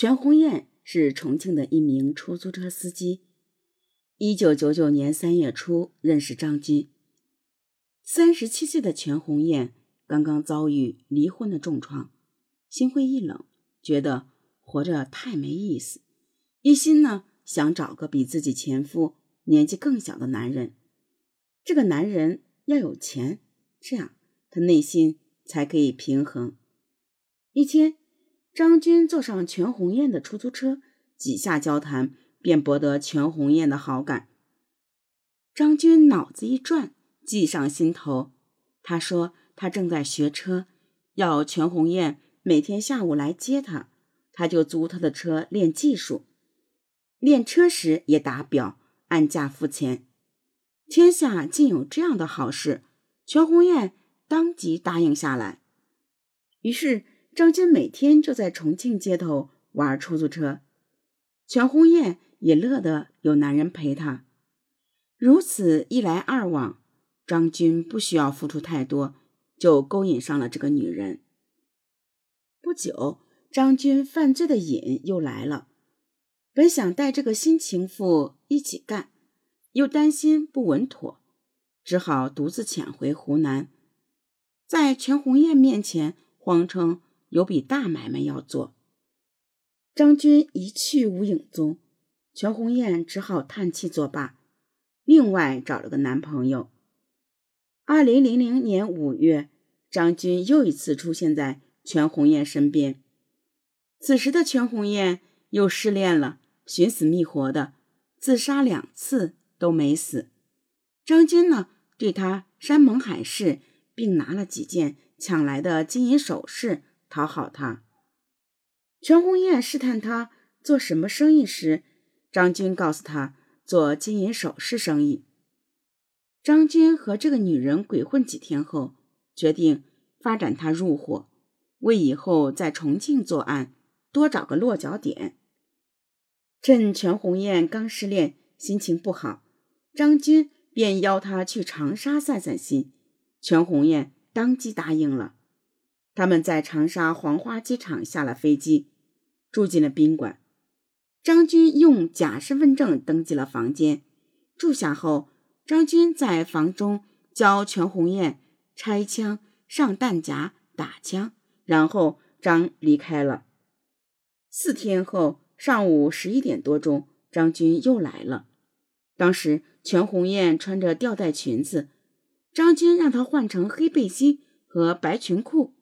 全红艳是重庆的一名出租车司机。一九九九年三月初认识张军。三十七岁的全红艳刚刚遭遇离婚的重创，心灰意冷，觉得活着太没意思，一心呢想找个比自己前夫年纪更小的男人。这个男人要有钱，这样他内心才可以平衡。一天，张军坐上全红艳的出租车，几下交谈便博得全红艳的好感。张军脑子一转。计上心头，他说他正在学车，要全红艳每天下午来接他，他就租他的车练技术。练车时也打表，按价付钱。天下竟有这样的好事，全红艳当即答应下来。于是张军每天就在重庆街头玩出租车，全红艳也乐得有男人陪她。如此一来二往。张军不需要付出太多，就勾引上了这个女人。不久，张军犯罪的瘾又来了。本想带这个新情妇一起干，又担心不稳妥，只好独自潜回湖南，在全红艳面前谎称有笔大买卖要做。张军一去无影踪，全红艳只好叹气作罢，另外找了个男朋友。二零零零年五月，张军又一次出现在全红艳身边。此时的全红艳又失恋了，寻死觅活的，自杀两次都没死。张军呢，对他山盟海誓，并拿了几件抢来的金银首饰讨好他。全红艳试探他做什么生意时，张军告诉他做金银首饰生意。张军和这个女人鬼混几天后，决定发展他入伙，为以后在重庆作案多找个落脚点。趁全红艳刚失恋，心情不好，张军便邀她去长沙散散心。全红艳当即答应了。他们在长沙黄花机场下了飞机，住进了宾馆。张军用假身份证登记了房间，住下后。张军在房中教全红艳拆枪、上弹夹、打枪，然后张离开了。四天后上午十一点多钟，张军又来了。当时全红艳穿着吊带裙子，张军让她换成黑背心和白裙裤。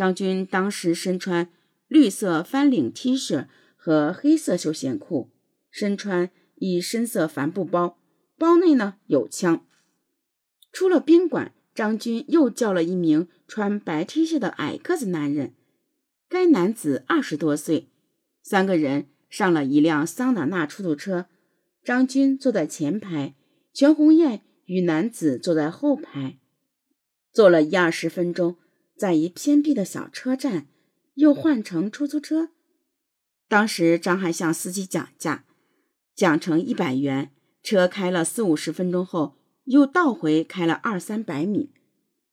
张军当时身穿绿色翻领 T 恤和黑色休闲裤，身穿一深色帆布包。包内呢有枪。出了宾馆，张军又叫了一名穿白 T 恤的矮个子男人。该男子二十多岁。三个人上了一辆桑塔纳出租车。张军坐在前排，全红艳与男子坐在后排。坐了一二十分钟，在一偏僻的小车站，又换乘出租车。当时张还向司机讲价，讲成一百元。车开了四五十分钟后，又倒回开了二三百米，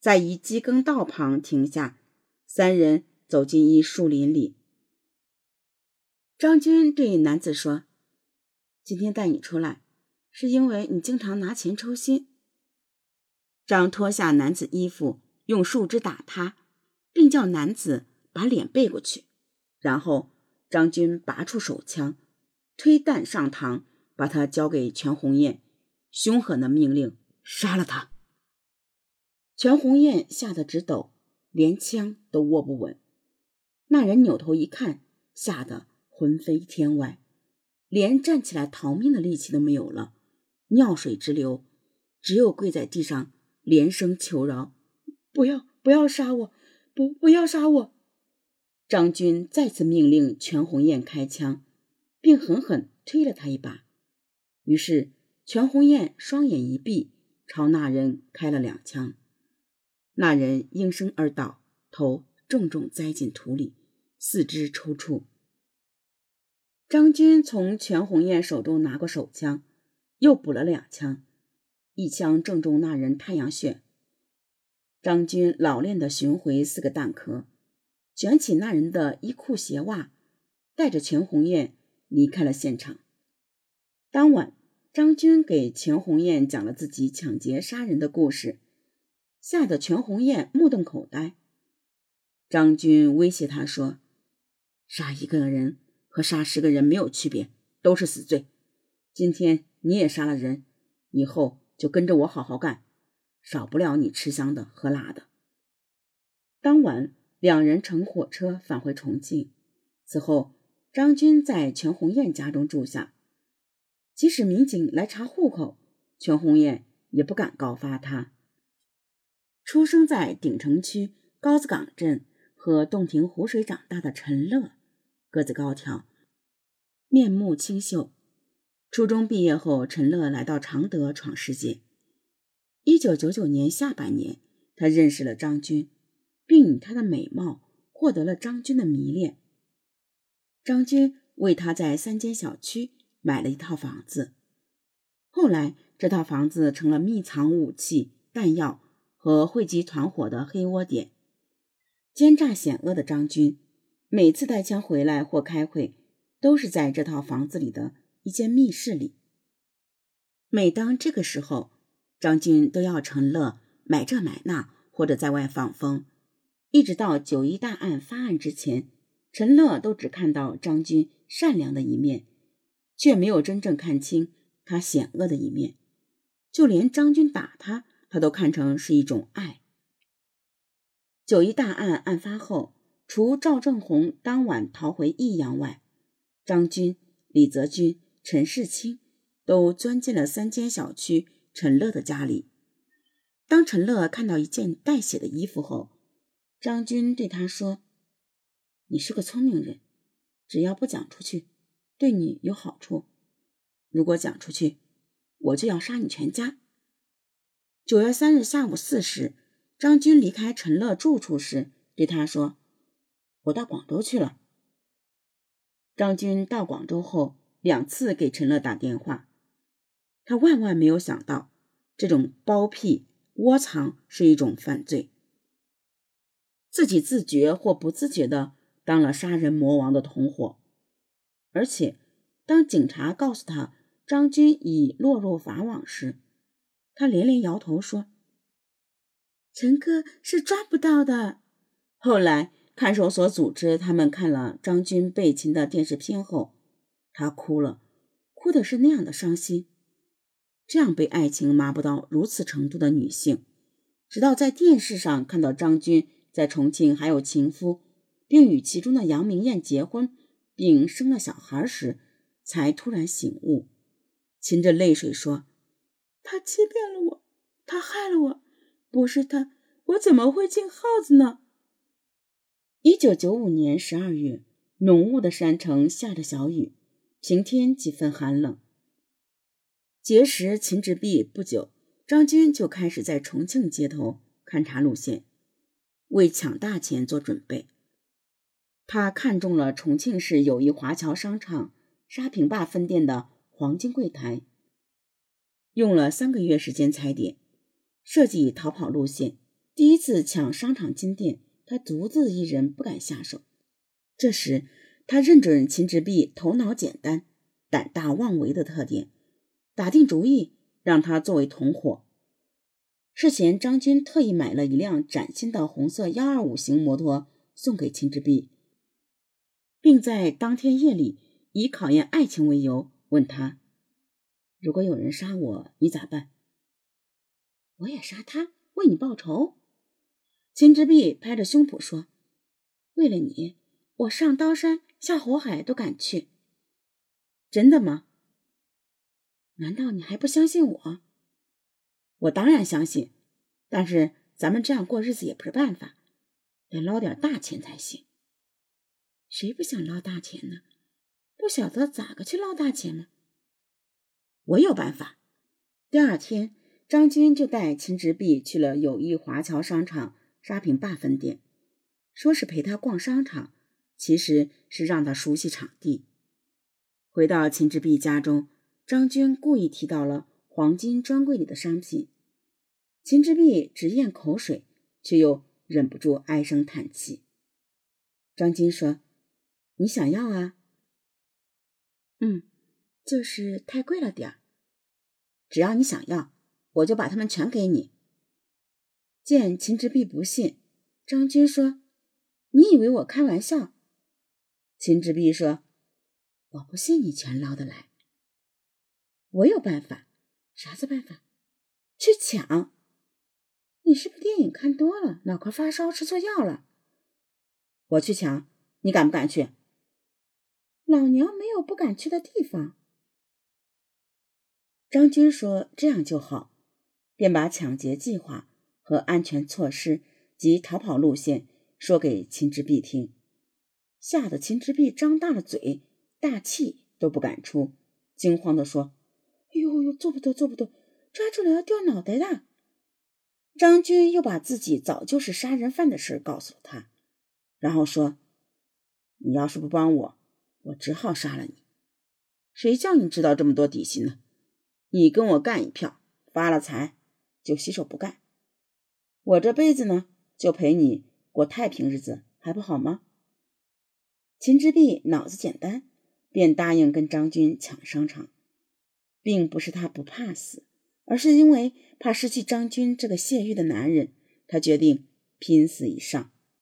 在一机耕道旁停下。三人走进一树林里。张军对男子说：“今天带你出来，是因为你经常拿钱抽薪。”张脱下男子衣服，用树枝打他，并叫男子把脸背过去。然后张军拔出手枪，推弹上膛。把他交给全红雁，凶狠的命令：“杀了他！”全红雁吓得直抖，连枪都握不稳。那人扭头一看，吓得魂飞天外，连站起来逃命的力气都没有了，尿水直流，只有跪在地上连声求饶：“不要，不要杀我！不，不要杀我！”张军再次命令全红艳开枪，并狠狠推了他一把。于是，全红艳双眼一闭，朝那人开了两枪。那人应声而倒，头重重栽进土里，四肢抽搐。张军从全红艳手中拿过手枪，又补了两枪，一枪正中那人太阳穴。张军老练地寻回四个弹壳，卷起那人的衣裤鞋袜，带着全红艳离开了现场。当晚，张军给全红艳讲了自己抢劫杀人的故事，吓得全红艳目瞪口呆。张军威胁他说：“杀一个人和杀十个人没有区别，都是死罪。今天你也杀了人，以后就跟着我好好干，少不了你吃香的喝辣的。”当晚，两人乘火车返回重庆。此后，张军在全红艳家中住下。即使民警来查户口，全红艳也不敢告发他。出生在鼎城区高子岗镇和洞庭湖水长大的陈乐，个子高挑，面目清秀。初中毕业后，陈乐来到常德闯世界。一九九九年下半年，他认识了张军。并以她的美貌获得了张军的迷恋。张军为她在三间小区买了一套房子，后来这套房子成了密藏武器、弹药和汇集团伙的黑窝点。奸诈险恶的张军，每次带枪回来或开会，都是在这套房子里的一间密室里。每当这个时候，张军都要陈乐买这买那，或者在外放风。一直到九一大案发案之前，陈乐都只看到张军善良的一面，却没有真正看清他险恶的一面。就连张军打他，他都看成是一种爱。九一大案案发后，除赵正红当晚逃回益阳外，张军、李泽军、陈世清都钻进了三间小区陈乐的家里。当陈乐看到一件带血的衣服后，张军对他说：“你是个聪明人，只要不讲出去，对你有好处；如果讲出去，我就要杀你全家。”九月三日下午四时，张军离开陈乐住处时，对他说：“我到广州去了。”张军到广州后，两次给陈乐打电话，他万万没有想到，这种包庇窝藏是一种犯罪。自己自觉或不自觉的当了杀人魔王的同伙，而且当警察告诉他张军已落入法网时，他连连摇头说：“陈哥是抓不到的。”后来看守所组织他们看了张军被擒的电视片后，他哭了，哭的是那样的伤心。这样被爱情麻不到如此程度的女性，直到在电视上看到张军。在重庆还有情夫，并与其中的杨明艳结婚，并生了小孩时，才突然醒悟，噙着泪水说：“他欺骗了我，他害了我，不是他，我怎么会进耗子呢？”一九九五年十二月，浓雾的山城下着小雨，晴天几分寒冷。结识秦志碧不久，张军就开始在重庆街头勘察路线。为抢大钱做准备，他看中了重庆市友谊华侨商场沙坪坝分店的黄金柜台，用了三个月时间踩点，设计逃跑路线。第一次抢商场金店，他独自一人不敢下手。这时，他认准秦志碧头脑简单、胆大妄为的特点，打定主意让他作为同伙。事前，张军特意买了一辆崭新的红色幺二五型摩托送给秦志碧，并在当天夜里以考验爱情为由问他：“如果有人杀我，你咋办？”“我也杀他，为你报仇。”秦志碧拍着胸脯说：“为了你，我上刀山下火海都敢去。”“真的吗？难道你还不相信我？”我当然相信，但是咱们这样过日子也不是办法，得捞点大钱才行。谁不想捞大钱呢？不晓得咋个去捞大钱呢？我有办法。第二天，张军就带秦直弼去了友谊华侨商场沙坪坝分店，说是陪他逛商场，其实是让他熟悉场地。回到秦直弼家中，张军故意提到了。黄金专柜里的商品，秦志碧直咽口水，却又忍不住唉声叹气。张军说：“你想要啊，嗯，就是太贵了点儿。只要你想要，我就把它们全给你。见秦之璧不信，张军说：“你以为我开玩笑？”秦之璧说：“我不信你全捞得来。我有办法，啥子办法？去抢。你是不是电影看多了，脑壳发烧，吃错药了？我去抢，你敢不敢去？老娘没有不敢去的地方。”张军说：“这样就好。”便把抢劫计划和安全措施及逃跑路线说给秦之璧听，吓得秦之璧张大了嘴，大气都不敢出，惊慌地说：“哎呦呦，做不得，做不得，抓住了要掉脑袋的。”张军又把自己早就是杀人犯的事告诉了他，然后说：“你要是不帮我，我只好杀了你。谁叫你知道这么多底细呢？”你跟我干一票，发了财就洗手不干。我这辈子呢，就陪你过太平日子，还不好吗？秦之璧脑子简单，便答应跟张军抢商场，并不是他不怕死，而是因为怕失去张军这个泄欲的男人，他决定拼死一上。